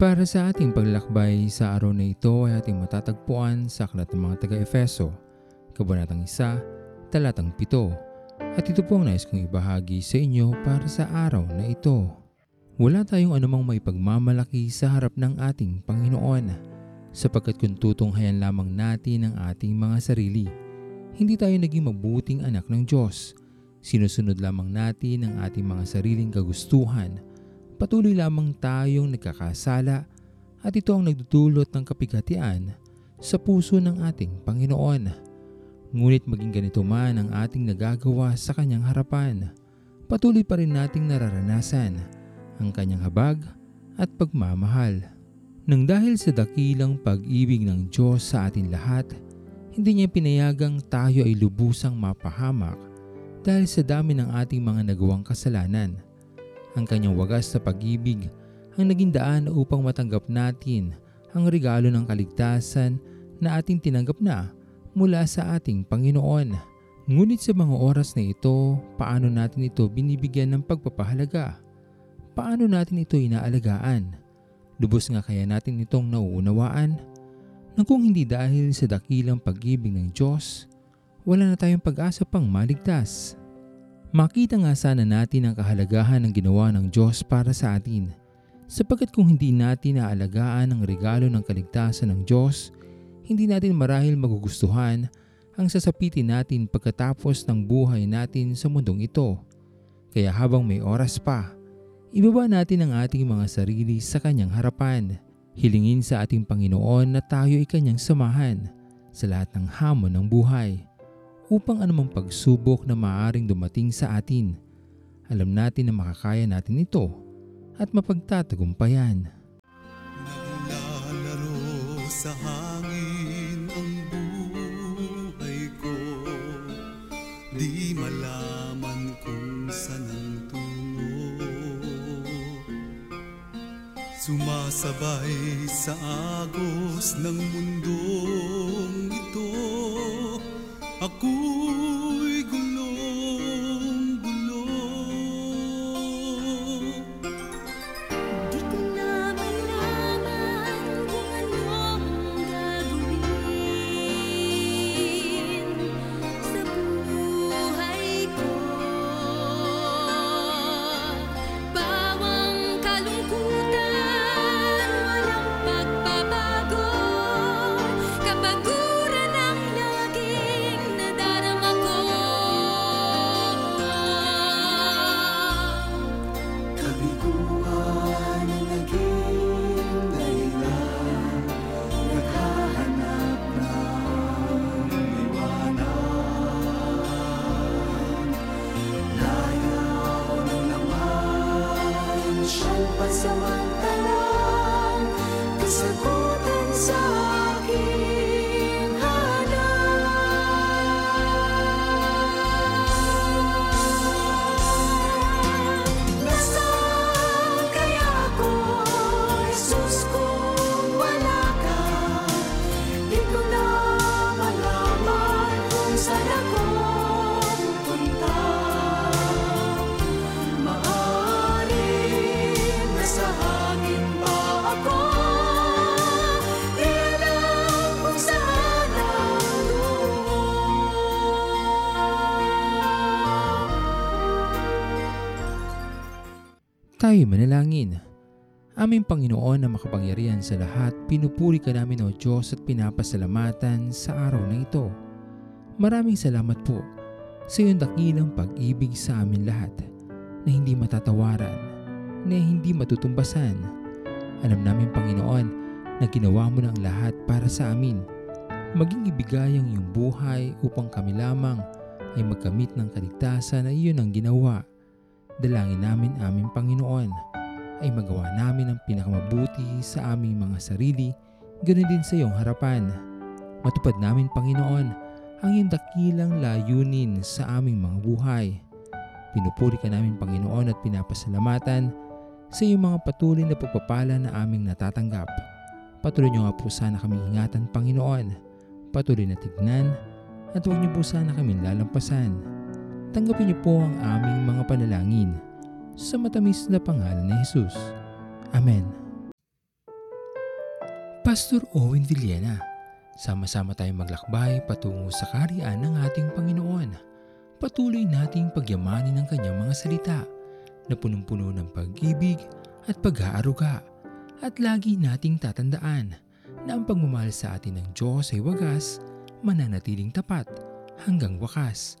Para sa ating paglalakbay sa araw na ito ay ating matatagpuan sa Aklat ng mga taga-Efeso, Kabanatang 1, Talatang 7. At ito po ang nais kong ibahagi sa inyo para sa araw na ito. Wala tayong anumang may pagmamalaki sa harap ng ating Panginoon, sapagkat kung tutunghayan lamang natin ang ating mga sarili, hindi tayo naging mabuting anak ng Diyos. Sinusunod lamang natin ang ating mga sariling kagustuhan, patuloy lamang tayong nagkakasala at ito ang nagdudulot ng kapigatian sa puso ng ating Panginoon. Ngunit maging ganito man ang ating nagagawa sa kanyang harapan, patuloy pa rin nating nararanasan ang kanyang habag at pagmamahal. Nang dahil sa dakilang pag-ibig ng Diyos sa atin lahat, hindi niya pinayagang tayo ay lubusang mapahamak dahil sa dami ng ating mga nagawang kasalanan – ang kanyang wagas sa pag-ibig ang naging daan upang matanggap natin ang regalo ng kaligtasan na ating tinanggap na mula sa ating Panginoon. Ngunit sa mga oras na ito, paano natin ito binibigyan ng pagpapahalaga? Paano natin ito inaalagaan? Lubos nga kaya natin itong nauunawaan? Na kung hindi dahil sa dakilang pag-ibig ng Diyos, wala na tayong pag-asa pang maligtas. Makita nga sana natin ang kahalagahan ng ginawa ng Diyos para sa atin. Sapagkat kung hindi natin naalagaan ang regalo ng kaligtasan ng Diyos, hindi natin marahil magugustuhan ang sasapitin natin pagkatapos ng buhay natin sa mundong ito. Kaya habang may oras pa, ibaba natin ang ating mga sarili sa kanyang harapan. Hilingin sa ating Panginoon na tayo ay kanyang samahan sa lahat ng hamon ng buhay upang anumang pagsubok na maaring dumating sa atin, alam natin na makakaya natin ito at mapagtatagumpayan. Naglalaro sa hangin ang buhay ko. Di malaman kung saan ang tungo. Sumasabay sa agos ng mundong Siyang pansamantalang Kasagutan Tayo manalangin. Aming Panginoon na makapangyarihan sa lahat, pinupuri ka namin o Diyos at pinapasalamatan sa araw na ito. Maraming salamat po sa iyong dakilang pag-ibig sa amin lahat na hindi matatawaran, na hindi matutumbasan. Alam namin Panginoon na ginawa mo ng lahat para sa amin. Maging ibigay ang iyong buhay upang kami lamang ay magkamit ng kaligtasan na iyon ang ginawa. Dalangin namin aming Panginoon ay magawa namin ang pinakamabuti sa aming mga sarili, ganoon din sa iyong harapan. Matupad namin, Panginoon, ang iyong dakilang layunin sa aming mga buhay. Pinupuri ka namin, Panginoon, at pinapasalamatan sa iyong mga patuloy na pagpapala na aming natatanggap. Patuloy niyo nga po sana kami ingatan, Panginoon. Patuloy na tignan at huwag niyo po sana kami lalampasan. Tanggapin niyo po ang aming mga panalangin sa matamis na pangalan ni Jesus. Amen. Pastor Owen Villena. Sama-sama tayong maglakbay patungo sa kariyan ng ating Panginoon. Patuloy nating pagyamanin ang kanyang mga salita na punong-puno ng pag-ibig at pag-aaruga. At lagi nating tatandaan na ang pagmamahal sa atin ng Diyos ay wagas, mananatiling tapat hanggang wakas,